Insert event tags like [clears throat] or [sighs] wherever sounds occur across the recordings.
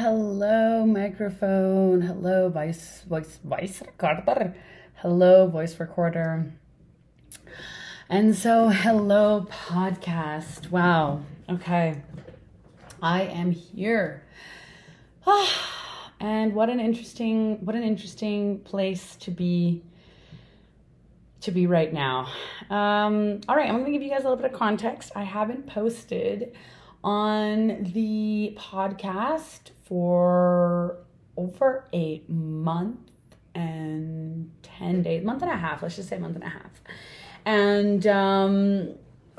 hello, microphone. Hello, voice, voice, voice recorder. Hello, voice recorder. And so, hello, podcast. Wow. Okay. I am here. [sighs] and what an interesting, what an interesting place to be to be right now. Um, all right, I'm to give you guys a little bit of context. I haven't posted on the podcast for over a month and 10 days, month and a half, let's just say month and a half. And um,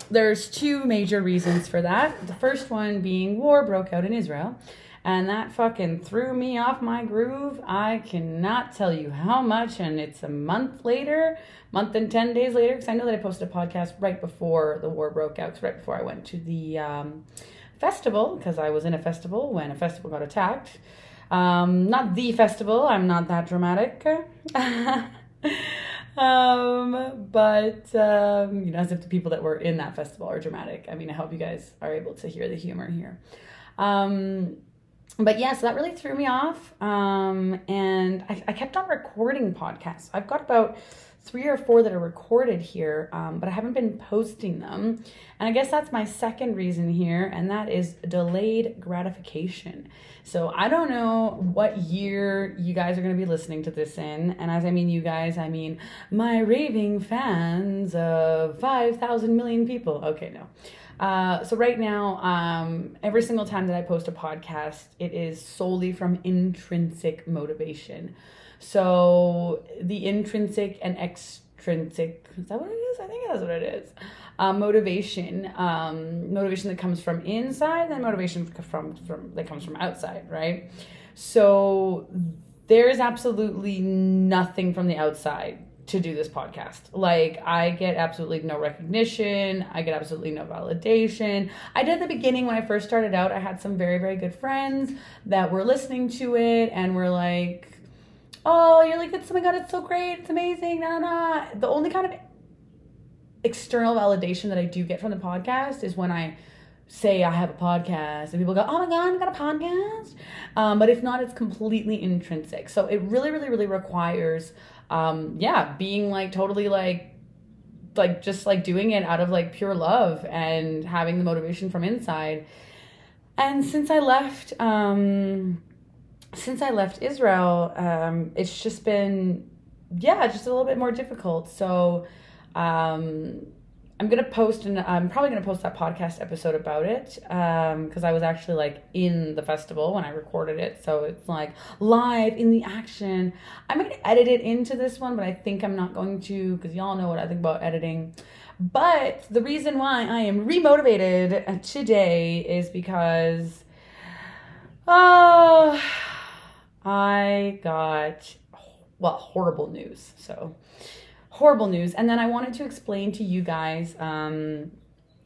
there's two major reasons for that. The first one being war broke out in Israel. And that fucking threw me off my groove. I cannot tell you how much. And it's a month later, month and 10 days later, because I know that I posted a podcast right before the war broke out, right before I went to the um, festival, because I was in a festival when a festival got attacked. Um, not the festival, I'm not that dramatic. [laughs] um, but, um, you know, as if the people that were in that festival are dramatic. I mean, I hope you guys are able to hear the humor here. Um, but yeah, so that really threw me off. Um, and I, I kept on recording podcasts. I've got about three or four that are recorded here, um, but I haven't been posting them. And I guess that's my second reason here, and that is delayed gratification. So I don't know what year you guys are going to be listening to this in. And as I mean you guys, I mean my raving fans of 5,000 million people. Okay, no. Uh, so right now, um, every single time that I post a podcast, it is solely from intrinsic motivation. So the intrinsic and extrinsic, is that what it is? I think that's what it is. Uh, motivation, um, motivation that comes from inside, and motivation from from that comes from outside, right? So there is absolutely nothing from the outside to do this podcast. Like I get absolutely no recognition, I get absolutely no validation. I did at the beginning when I first started out, I had some very very good friends that were listening to it and were like oh, you're like, it's oh my god, it's so great, it's amazing, nah, nah. The only kind of external validation that I do get from the podcast is when I say I have a podcast and people go, oh my god, you got a podcast. Um, but if not, it's completely intrinsic. So it really, really, really requires, um, yeah, being like totally like like just like doing it out of like pure love and having the motivation from inside. And since I left, um, since I left Israel, um, it's just been, yeah, just a little bit more difficult. So um, I'm gonna post, and I'm probably gonna post that podcast episode about it because um, I was actually like in the festival when I recorded it. So it's like live in the action. I might edit it into this one, but I think I'm not going to because y'all know what I think about editing. But the reason why I am remotivated today is because, oh. I got, well, horrible news. So, horrible news. And then I wanted to explain to you guys um,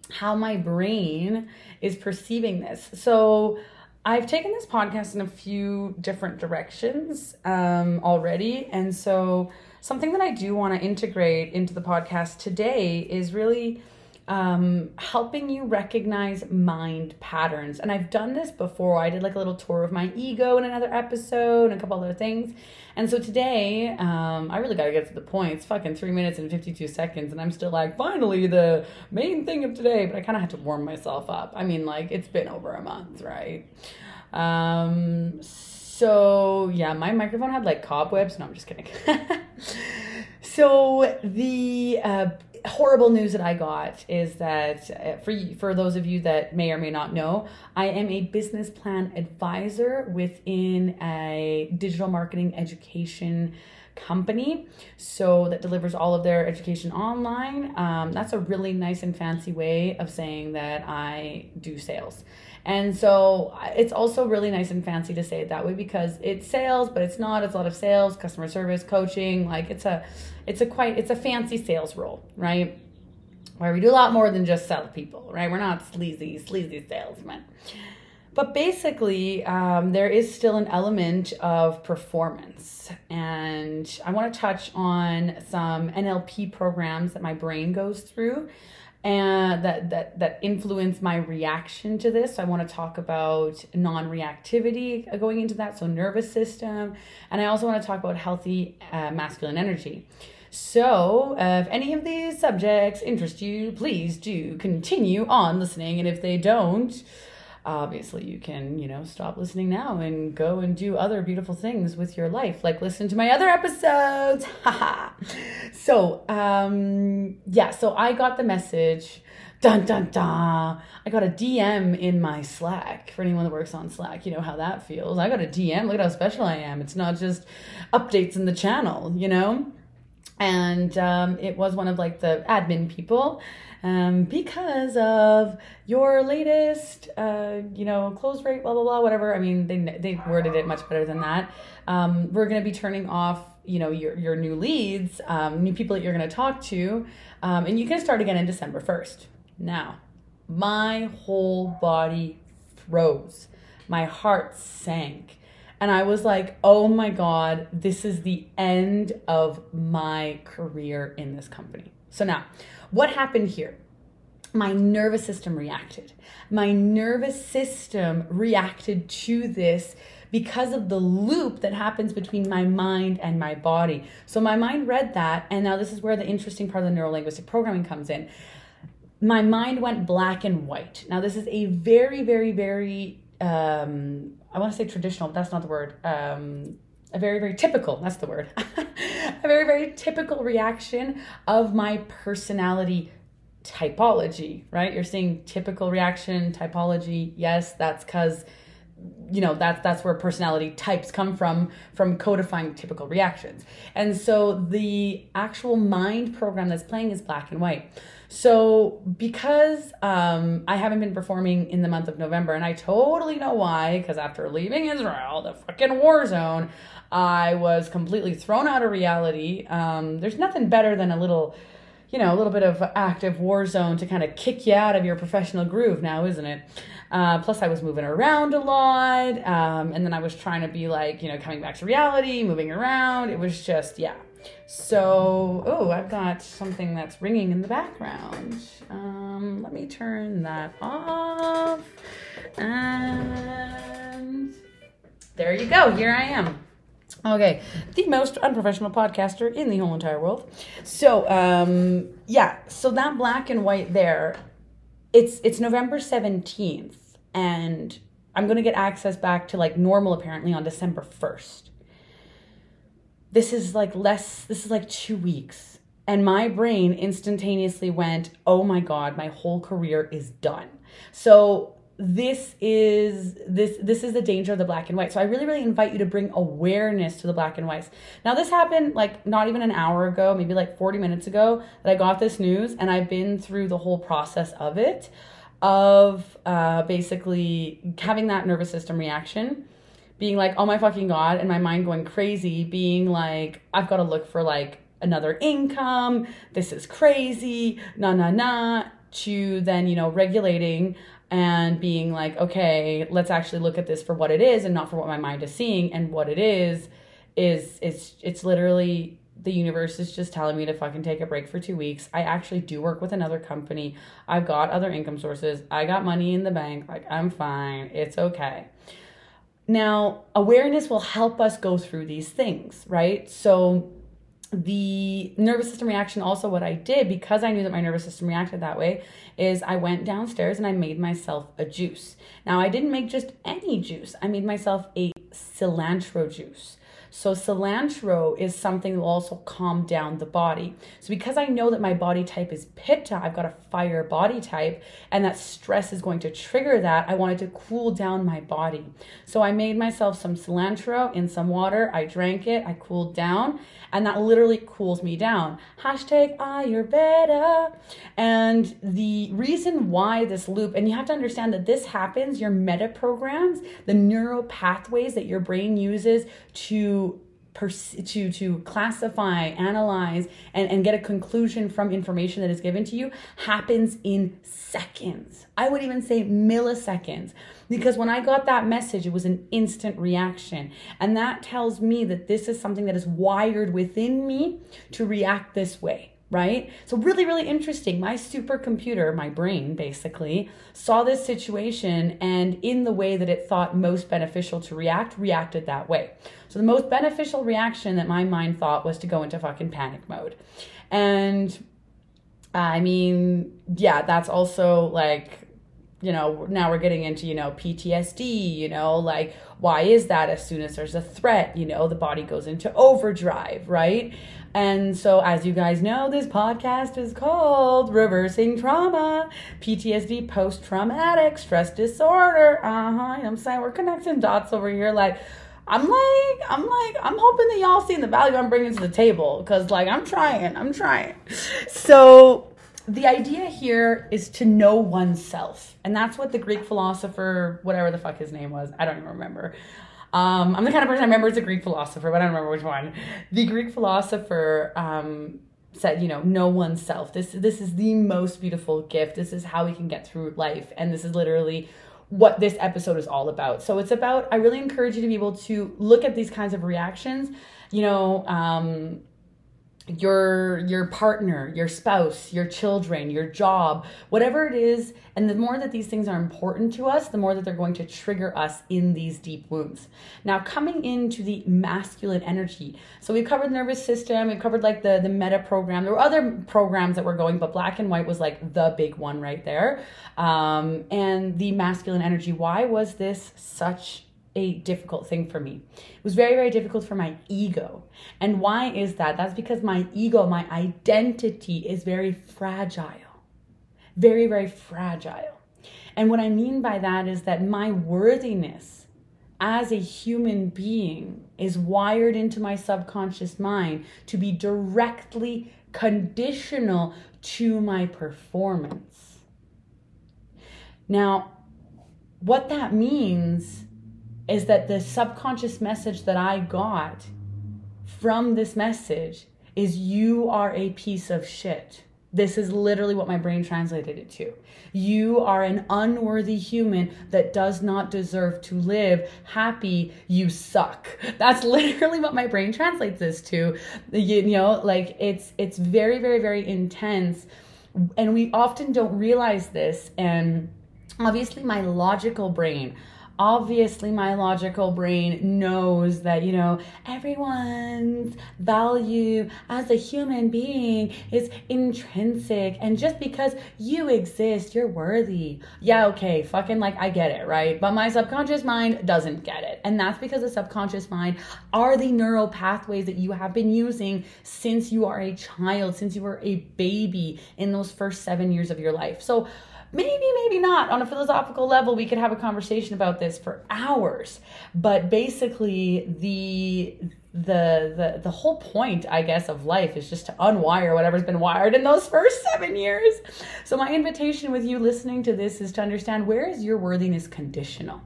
how my brain is perceiving this. So, I've taken this podcast in a few different directions um, already. And so, something that I do want to integrate into the podcast today is really um, helping you recognize mind patterns. And I've done this before. I did like a little tour of my ego in another episode and a couple other things. And so today, um, I really got to get to the point. It's fucking three minutes and 52 seconds. And I'm still like, finally, the main thing of today. But I kind of had to warm myself up. I mean, like, it's been over a month, right? Um, so yeah, my microphone had like cobwebs. No, I'm just kidding. [laughs] so the uh, horrible news that I got is that uh, for for those of you that may or may not know, I am a business plan advisor within a digital marketing education company. So that delivers all of their education online. Um, that's a really nice and fancy way of saying that i do sales and so it's also really nice and fancy to say it that way because it's sales but it's not it's a lot of sales customer service coaching like it's a it's a quite it's a fancy sales role, right? Where we do a lot more than just sell people, right? We're not sleazy, sleazy salesmen. But basically, um, there is still an element of performance. And I want to touch on some NLP programs that my brain goes through and that that that influence my reaction to this. So I want to talk about non-reactivity going into that, so nervous system, and I also want to talk about healthy uh, masculine energy. So, uh, if any of these subjects interest you, please do continue on listening, and if they don't, obviously you can you know stop listening now and go and do other beautiful things with your life. Like listen to my other episodes. [laughs] So um yeah so i got the message. Dun dun dun. I got a dm in my slack for anyone that works on slack you know how that feels. I got a dm look at how special i am. It's not just updates in the channel you know? And um, it was one of like the admin people um, because of your latest, uh, you know, close rate, blah blah blah, whatever. I mean, they they worded it much better than that. Um, we're going to be turning off, you know, your your new leads, um, new people that you're going to talk to, um, and you can start again in December first. Now, my whole body froze, my heart sank. And I was like, oh my God, this is the end of my career in this company. So now, what happened here? My nervous system reacted. My nervous system reacted to this because of the loop that happens between my mind and my body. So my mind read that, and now this is where the interesting part of the neurolinguistic programming comes in. My mind went black and white. Now, this is a very, very, very, um, I want to say traditional, but that's not the word. Um, a very, very typical, that's the word, [laughs] a very, very typical reaction of my personality typology, right? You're seeing typical reaction, typology. Yes, that's because you know that's that's where personality types come from from codifying typical reactions and so the actual mind program that's playing is black and white so because um, i haven't been performing in the month of november and i totally know why because after leaving israel the fucking war zone I was completely thrown out of reality. Um, there's nothing better than a little, you know, a little bit of active war zone to kind of kick you out of your professional groove now, isn't it? Uh, plus, I was moving around a lot. Um, and then I was trying to be like, you know, coming back to reality, moving around. It was just, yeah. So, oh, I've got something that's ringing in the background. Um, let me turn that off. And there you go. Here I am. Okay, the most unprofessional podcaster in the whole entire world. So, um, yeah, so that black and white there, it's it's November seventeenth, and I'm gonna get access back to like normal apparently on December first. This is like less. This is like two weeks, and my brain instantaneously went, "Oh my god, my whole career is done." So this is this this is the danger of the black and white. So i really really invite you to bring awareness to the black and whites. Now this happened like not even an hour ago maybe like 40 minutes ago that i got this news and i've been through the whole process of it of uh, basically having that nervous system reaction being like oh my fucking god and my mind going crazy being like i've got to look for like another income. This is crazy. Nah nah nah to then you know regulating and being like, okay, let's actually look at this for what it is and not for what my mind is seeing. And what it is, is it's it's literally the universe is just telling me to fucking take a break for two weeks. I actually do work with another company. I've got other income sources. I got money in the bank. Like, I'm fine. It's okay. Now, awareness will help us go through these things, right? So, the nervous system reaction also what i did because i knew that my nervous system reacted that way is i went downstairs and i made myself a juice. Now i didn't make just any juice. I made myself a cilantro juice so cilantro is something that will also calm down the body. So because I know that my body type is pitta, I've got a fire body type, and that stress is going to trigger that, I wanted to cool down my body. So I made myself some cilantro in some water. I drank it, I cooled down, and that literally cools me down. Hashtag Ayurveda. And the reason why this loop, and you have to understand that this happens, your meta programs, the neural pathways that your brain uses to to to classify analyze and, and get a conclusion from information that is given to you happens in seconds i would even say milliseconds because when i got that message it was an instant reaction and that tells me that this is something that is wired within me to react this way right? So, really, really interesting. My supercomputer, my brain basically, saw this situation and in the way that it thought most beneficial to react, reacted that way. So, the most beneficial reaction that my mind thought was to go into fucking panic mode. And I mean, yeah, that's also like you know, now we're getting into, you know, PTSD, you know, like why is that as soon as there's a threat, you know, the body goes into overdrive, right? And so, as you guys know, this podcast is called Reversing Trauma, PTSD, Post Traumatic Stress Disorder. Uh huh. I'm saying we're connecting dots over here. Like, I'm like, I'm like, I'm hoping that y'all see the value I'm bringing to the table because, like, I'm trying, I'm trying. So, the idea here is to know oneself. And that's what the Greek philosopher, whatever the fuck his name was, I don't even remember. Um, I'm the kind of person I remember is a Greek philosopher, but I don't remember which one. The Greek philosopher um, said, you know, know oneself. This this is the most beautiful gift. This is how we can get through life, and this is literally what this episode is all about. So it's about. I really encourage you to be able to look at these kinds of reactions. You know, um, your your partner, your spouse, your children, your job, whatever it is, and the more that these things are important to us, the more that they're going to trigger us in these deep wounds. Now, coming into the masculine energy. So we've covered the nervous system, we've covered like the the meta program. There were other programs that were going, but black and white was like the big one right there. Um, and the masculine energy. Why was this such a difficult thing for me. It was very, very difficult for my ego. And why is that? That's because my ego, my identity is very fragile. Very, very fragile. And what I mean by that is that my worthiness as a human being is wired into my subconscious mind to be directly conditional to my performance. Now, what that means is that the subconscious message that I got from this message is you are a piece of shit. This is literally what my brain translated it to. You are an unworthy human that does not deserve to live happy. You suck. [laughs] That's literally what my brain translates this to. You, know, like it's it's very very very intense and we often don't realize this and obviously my logical brain obviously my logical brain knows that you know everyone's value as a human being is intrinsic. And just because you exist you're worthy. Yeah okay fucking like i get it right? But my subconscious mind doesn't get it. And that's because the subconscious mind are the neural pathways that you have been using since you are a child since you were a baby in those first 7 years of your life. So maybe maybe not. On a philosophical level we could have a conversation about this for hours. But basically the the the the whole point i guess of life is just to unwire whatever's been wired in those first 7 years. So my invitation with you listening to this is to understand where is your worthiness conditional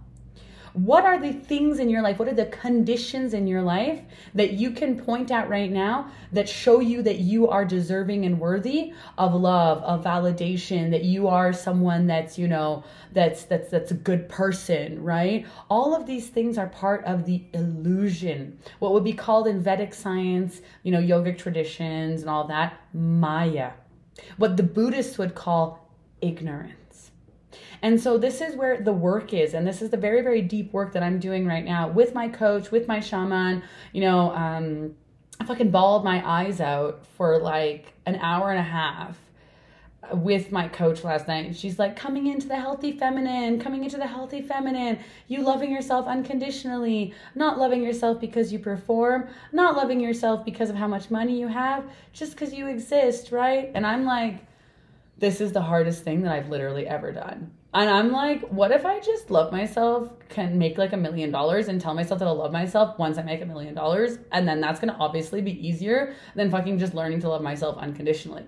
what are the things in your life? What are the conditions in your life that you can point at right now that show you that you are deserving and worthy of love, of validation, that you are someone that's, you know, that's that's that's a good person, right? All of these things are part of the illusion. What would be called in Vedic science, you know, yogic traditions and all that, maya. What the Buddhists would call ignorance. And so this is where the work is. And this is the very, very deep work that I'm doing right now with my coach, with my shaman. You know, um, I fucking bawled my eyes out for like an hour and a half with my coach last night. She's like, coming into the healthy feminine, coming into the healthy feminine, you loving yourself unconditionally, not loving yourself because you perform, not loving yourself because of how much money you have, just because you exist, right? And I'm like, this is the hardest thing that I've literally ever done. And I'm like, what if I just love myself, can make like a million dollars and tell myself that I'll love myself once I make a million dollars? And then that's gonna obviously be easier than fucking just learning to love myself unconditionally.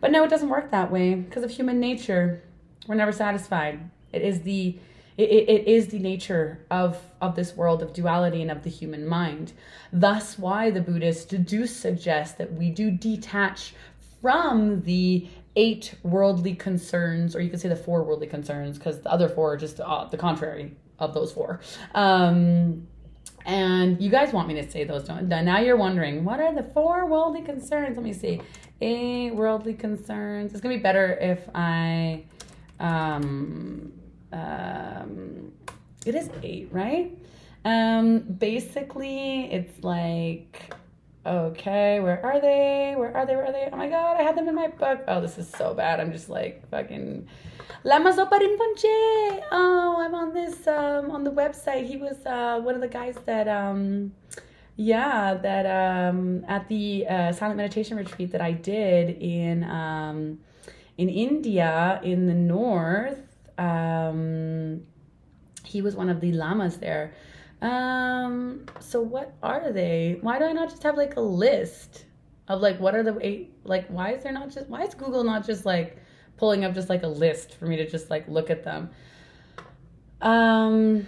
But no, it doesn't work that way because of human nature. We're never satisfied. It is the it, it is the nature of, of this world of duality and of the human mind. Thus, why the Buddhists do suggest that we do detach from the eight worldly concerns, or you could say the four worldly concerns, because the other four are just uh, the contrary of those four. Um, and you guys want me to say those, don't? Now you're wondering, what are the four worldly concerns? Let me see. eight worldly concerns. It's gonna be better if I, um, um, it is eight, right? Um, basically, it's like, okay, where are they? Where are they? Where are they? Oh my god, I had them in my book. Oh, this is so bad. I'm just like fucking. Lama Zopa Rinpoche. Oh, I'm on this um on the website. He was uh one of the guys that um yeah that um at the uh, silent meditation retreat that I did in um in India in the north. Um, he was one of the lamas there um, so what are they? Why do I not just have like a list of like what are the eight like why is there not just why is Google not just like pulling up just like a list for me to just like look at them? Um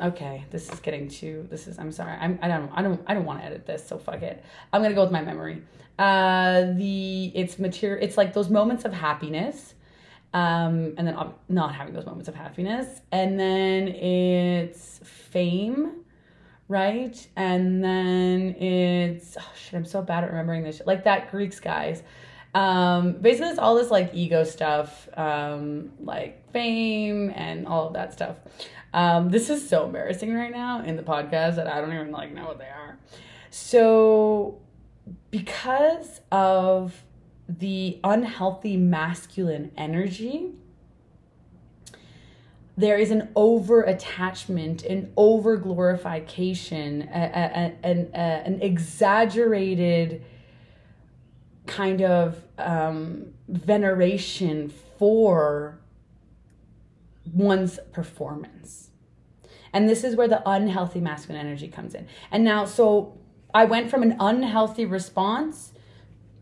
Okay, this is getting too this is I'm sorry. I'm I don't I don't I don't want to edit this, so fuck it. I'm going to go with my memory. Uh the it's material it's like those moments of happiness um, and then not having those moments of happiness. And then it's fame, right? And then it's oh shit, I'm so bad at remembering this. Shit. Like that Greeks guys. Um, basically, it's all this like ego stuff, um, like fame and all of that stuff. Um, this is so embarrassing right now in the podcast that I don't even like know what they are. So, because of the unhealthy masculine energy, there is an over attachment, an over glorification, an, an exaggerated kind of um, veneration for one's performance. And this is where the unhealthy masculine energy comes in. And now, so I went from an unhealthy response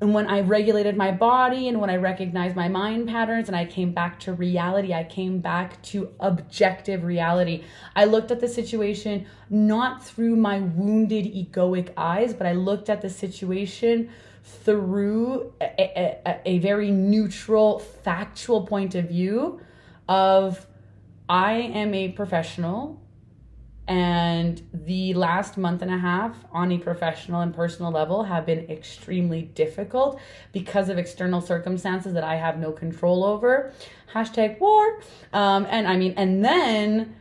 and when I regulated my body and when I recognized my mind patterns and I came back to reality, I came back to objective reality. I looked at the situation not through my wounded egoic eyes, but I looked at the situation through a, a, a very neutral, factual point of view of I am a professional and the last month and a half on a professional and personal level have been extremely difficult because of external circumstances that I have no control over. Hashtag war. Um, and I mean, and then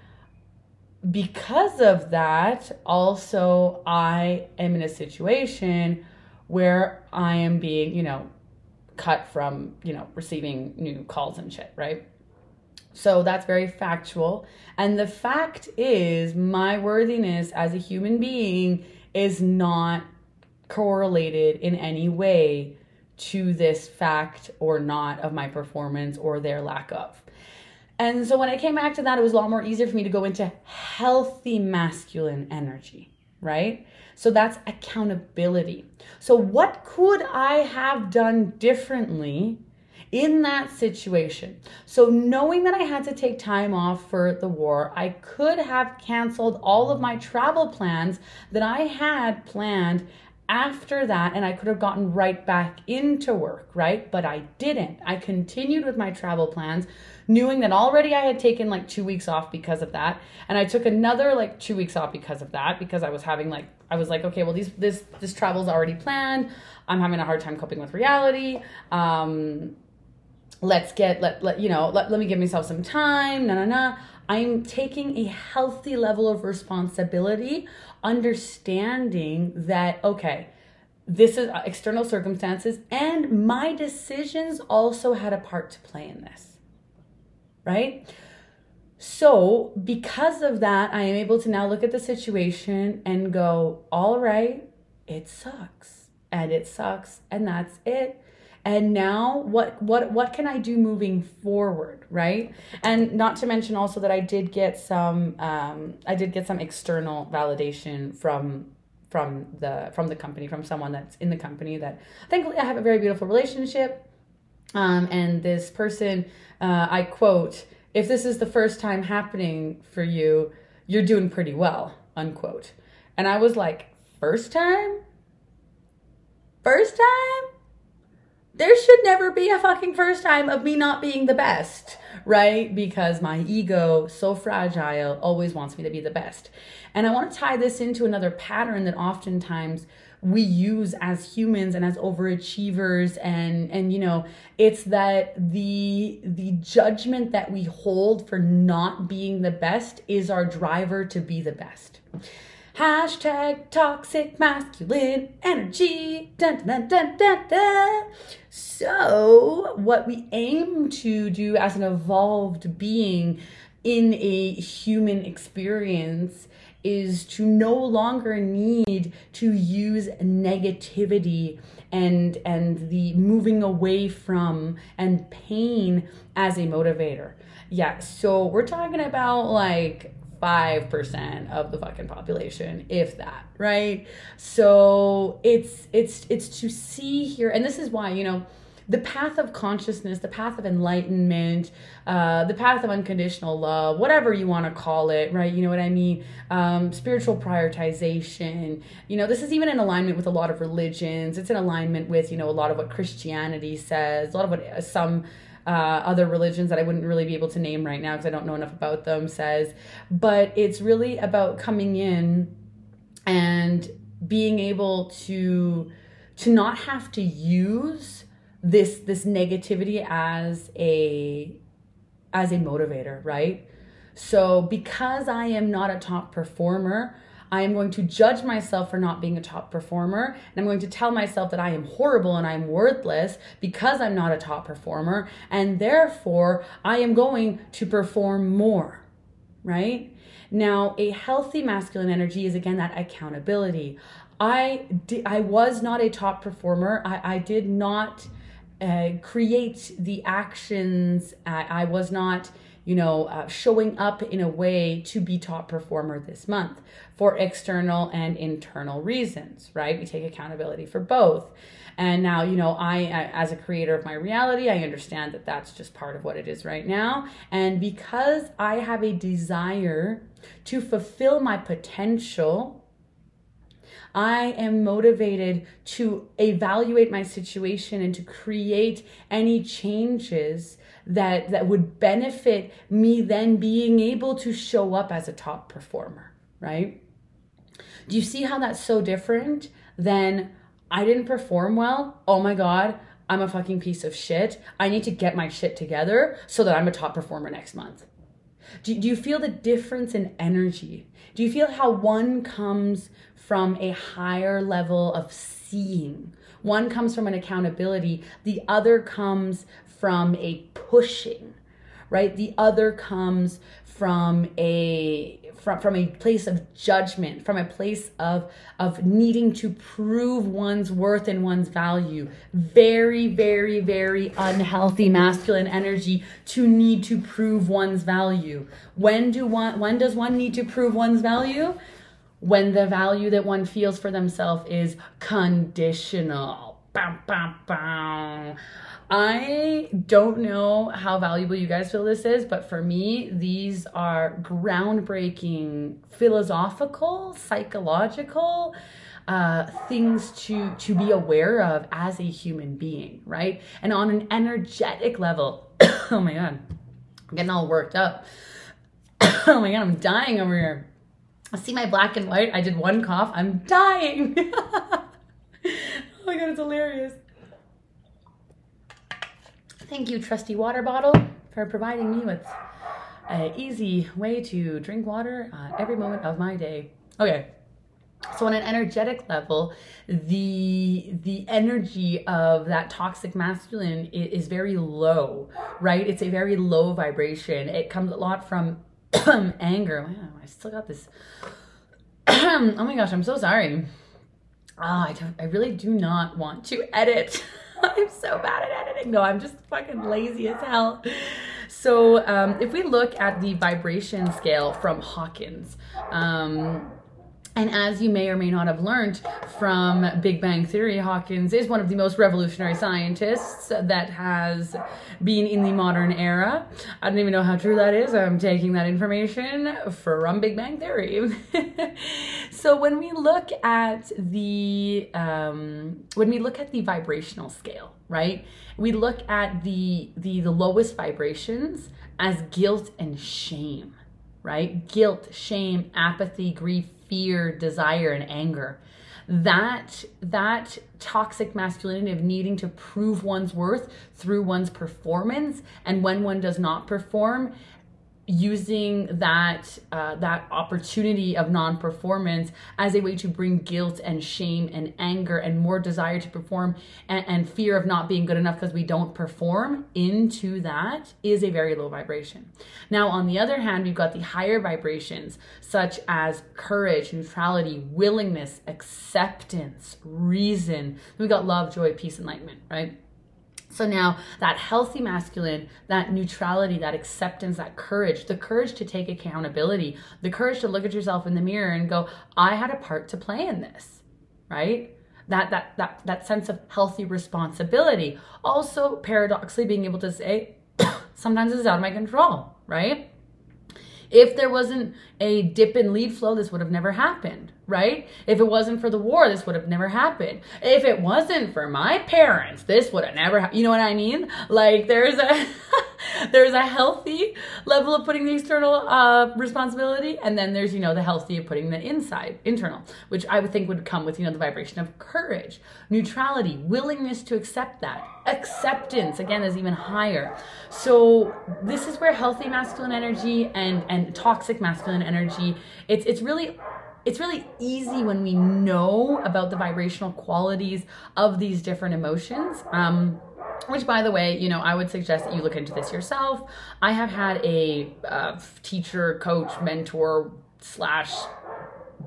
because of that, also, I am in a situation where I am being, you know, cut from, you know, receiving new calls and shit, right? So that's very factual. And the fact is, my worthiness as a human being is not correlated in any way to this fact or not of my performance or their lack of. And so when I came back to that, it was a lot more easier for me to go into healthy masculine energy, right? So that's accountability. So, what could I have done differently in that situation. So, knowing that I had to take time off for the war, I could have canceled all of my travel plans that I had planned after that and I could have gotten right back into work, right? But I didn't. I continued with my travel plans, knowing that already I had taken like 2 weeks off because of that, and I took another like 2 weeks off because of that because I was having like I was like, okay, well these this this travel's already planned. I'm having a hard time coping with reality. Um let's get let, let you know let, let me give myself some time na na na. I'm taking a healthy level of responsibility understanding that okay this is uh, external circumstances and my decisions also had a part to play in this right? So because of that i am able to now look at the situation and go all right it sucks and it sucks and that's it and now what what what can i do moving forward right? And not to mention also that i did get some um, i did get some external validation from from the from the company from someone that's in the company that thankfully i have a very beautiful relationship. Um, and this person uh, i quote if this is the first time happening for you you're doing pretty well unquote. And i was like first time? First time there should never be a fucking first time of me not being the best, right? Because my ego, so fragile, always wants me to be the best. And I want to tie this into another pattern that oftentimes we use as humans and as overachievers and and you know it's that the the judgment that we hold for not being the best is our driver to be the best Hashtag toxic masculine energy. Dun, dun, dun, dun, dun. So, what we aim to do as an evolved being in a human experience is to no longer need to use negativity and and the moving away from and pain as a motivator. Yeah, so we're talking about like 5% of the fucking population if that right? So it's it's it's to see here and this is why you know the path of consciousness the path of enlightenment uh, the path of unconditional love whatever you want to call it right? You know what i mean? Um, spiritual prioritization you know this is even in alignment with a lot of religions. It's in alignment with you know a lot of what christianity says a lot of what some uh, other religions that I wouldn't really be able to name right now because I don't know enough about them says. But it's really about coming in and being able to to not have to use this this negativity as a as a motivator, right? So because I am not a top performer, I am going to judge myself for not being a top performer. And I'm going to tell myself that I am horrible and I'm worthless because I'm not a top performer. And therefore, I am going to perform more, right? Now, a healthy masculine energy is again that accountability. I, di- I was not a top performer. I, I did not uh, create the actions. I, I was not you know, uh, showing up in a way to be top performer this month for external and internal reasons, right? We take accountability for both. And now, you know, I, as a creator of my reality, I understand that that's just part of what it is right now. And because I have a desire to fulfill my potential, I am motivated to evaluate my situation and to create any changes that that would benefit me then being able to show up as a top performer, right? Do you see how that's so different than I didn't perform well? Oh my god, I'm a fucking piece of shit. I need to get my shit together so that I'm a top performer next month. Do, do you feel the difference in energy? Do you feel how one comes from a higher level of seeing? One comes from an accountability, the other comes from a pushing, right? The other comes from a from, from a place of judgment, from a place of of needing to prove one's worth and one's value. Very, very, very unhealthy masculine energy to need to prove one's value. When do one when does one need to prove one's value? When the value that one feels for themselves is conditional. I don't know how valuable you guys feel this is, but for me, these are groundbreaking philosophical, psychological uh, things to to be aware of as a human being, right? And on an energetic level. [coughs] oh my god, I'm getting all worked up. [coughs] oh my god, I'm dying over here. I see my black and white. I did one cough. I'm dying. [laughs] oh my god, it's hilarious. Thank you, trusty water bottle, for providing me with an easy way to drink water uh, every moment of my day. Okay. So on an energetic level, the the energy of that toxic masculine is, is very low, right? It's a very low vibration. It comes a lot from [clears throat] anger. Wow, I still got this. [clears throat] oh my gosh, I'm so sorry. Oh, I, I really do not want to edit. [laughs] [laughs] I'm so bad at editing. No, I'm just fucking lazy as hell. So um, if we look at the vibration scale from Hawkins, um, and as you may or may not have learned from Big Bang Theory, Hawkins is one of the most revolutionary scientists that has been in the modern era. I don't even know how true that is. I'm taking that information from Big Bang Theory. [laughs] so when we look at the um, when we look at the vibrational scale, right? We look at the the, the lowest vibrations as guilt and shame, right? Guilt, shame, apathy, grief, fear, desire, and anger. that that toxic masculinity of needing to prove one's worth through one's performance and when one does not perform using that uh, that opportunity of non-performance as a way to bring guilt and shame and anger and more desire to perform and, and fear of not being good enough because we don't perform into that is a very low vibration. Now on the other hand we've got the higher vibrations such as courage neutrality willingness acceptance reason. We got love joy peace enlightenment right so now that healthy masculine, that neutrality, that acceptance, that courage, the courage to take accountability, the courage to look at yourself in the mirror and go, I had a part to play in this, right? That that that that sense of healthy responsibility. Also paradoxically being able to say, [coughs] sometimes it's out of my control, right? If there wasn't a dip in lead flow, this would have never happened, right? If it wasn't for the war, this would have never happened. If it wasn't for my parents, this would have never happened. You know what I mean? Like there's a [laughs] there's a healthy level of putting the external uh, responsibility, and then there's you know the healthy of putting the inside internal, which I would think would come with you know the vibration of courage, neutrality, willingness to accept that. Acceptance again is even higher. So this is where healthy masculine energy and and toxic masculine energy. It's it's really it's really easy when we know about the vibrational qualities of these different emotions. Um, which by the way you know i would suggest that you look into this yourself i have had a uh, teacher coach mentor slash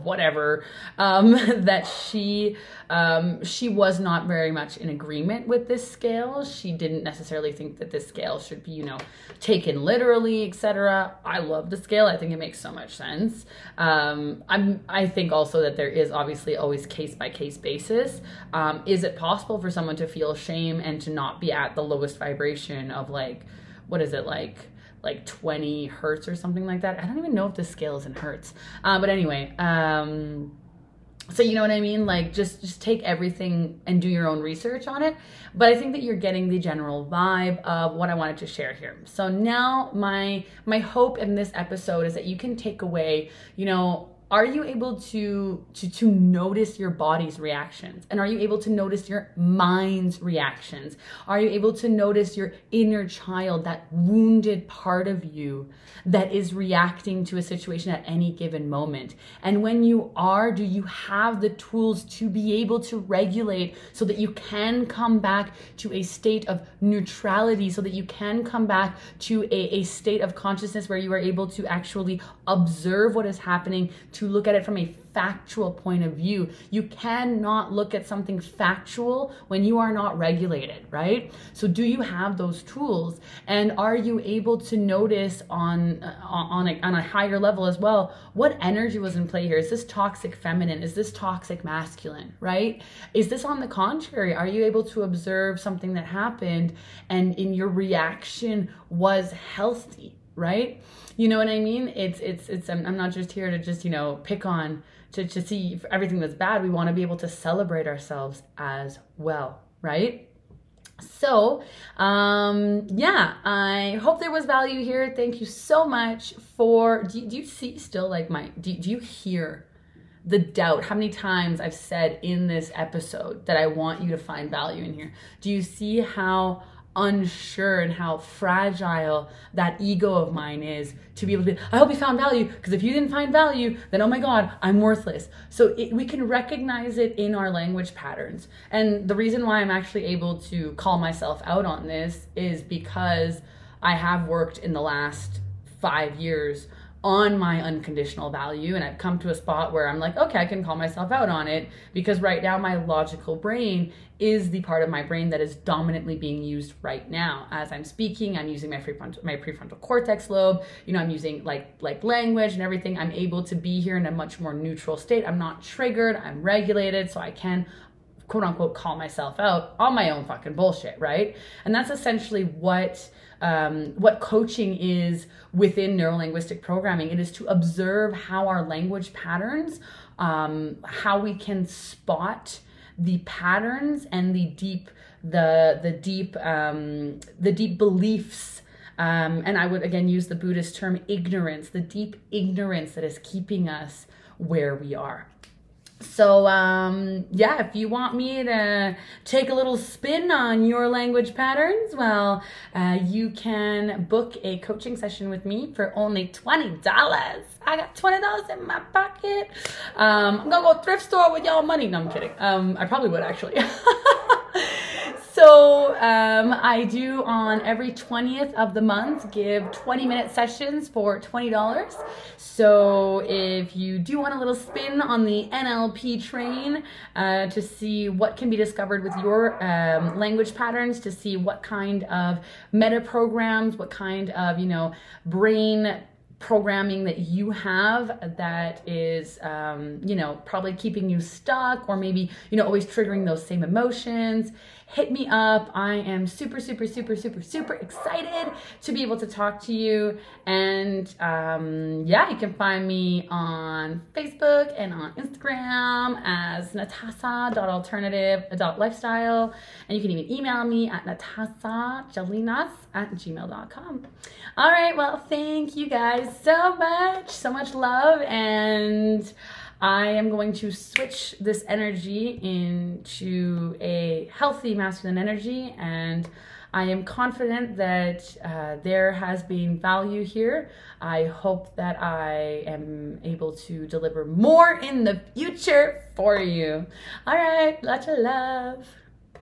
whatever um, [laughs] that she um, she was not very much in agreement with this scale. She didn't necessarily think that this scale should be you know taken literally etc i love the scale. I think it makes so much sense. Um, i'm i think also that there is obviously always case by case basis. Um, is it possible for someone to feel shame and to not be at the lowest vibration of like what is it like like 20 hertz or something like that. I don't even know if the scale is in hertz. Uh, but anyway, um, so you know what I mean? Like just just take everything and do your own research on it. But I think that you're getting the general vibe of what I wanted to share here. So now my my hope in this episode is that you can take away, you know, are you able to to to notice your body's reactions? And are you able to notice your mind's reactions? Are you able to notice your inner child that wounded part of you that is reacting to a situation at any given moment? And when you are do you have the tools to be able to regulate so that you can come back to a state of neutrality so that you can come back to a, a state of consciousness where you are able to actually observe what is happening to to look at it from a factual point of view. You cannot look at something factual when you are not regulated, right? So do you have those tools and are you able to notice on uh, on a, on a higher level as well what energy was in play here? Is this toxic feminine? Is this toxic masculine, right? Is this on the contrary? Are you able to observe something that happened and in your reaction was healthy, right? You know what I mean? It's it's it's. I'm, I'm not just here to just you know pick on to to see everything that's bad. We want to be able to celebrate ourselves as well, right? So, um, yeah, I hope there was value here. Thank you so much for. Do you, do you see still like my? Do, do you hear the doubt? How many times I've said in this episode that I want you to find value in here? Do you see how? Unsure and how fragile that ego of mine is to be able to be, I hope you found value because if you didn't find value, then oh my God, I'm worthless. So it, we can recognize it in our language patterns. And the reason why I'm actually able to call myself out on this is because I have worked in the last five years on my unconditional value and I've come to a spot where I'm like, okay, I can call myself out on it because right now my logical brain is the part of my brain that is dominantly being used right now. As I'm speaking, I'm using my prefrontal my prefrontal cortex lobe, you know, I'm using like like language and everything. I'm able to be here in a much more neutral state. I'm not triggered, I'm regulated, so I can quote unquote call myself out on my own fucking bullshit, right? And that's essentially what um, what coaching is within neurolinguistic programming. It is to observe how our language patterns, um, how we can spot the patterns and the deep the the deep um, the deep beliefs um, and I would again use the Buddhist term ignorance, the deep ignorance that is keeping us where we are. So um, yeah, if you want me to take a little spin on your language patterns, well, uh, you can book a coaching session with me for only twenty dollars. I got twenty dollars in my pocket. Um, I'm gonna go thrift store with y'all money. No, I'm kidding. Um, I probably would actually. [laughs] So um, I do on every 20th of the month give 20 minute sessions for $20. So if you do want a little spin on the NLP train uh, to see what can be discovered with your um, language patterns, to see what kind of meta programs, what kind of, you know, brain programming that you have that is um, you know probably keeping you stuck or maybe you know always triggering those same emotions. Hit me up. I am super super super super super excited to be able to talk to you. And um, yeah you can find me on facebook and on instagram as natasa.alternative.lifestyle and you can even email me at natasajalinas at gmail.com all right. Well thank you so much, so much love. And I am going to switch this energy into a healthy masculine energy. And I am confident that uh, there has been value here. I hope that I am able to deliver more in the future for you. All right, lots of love.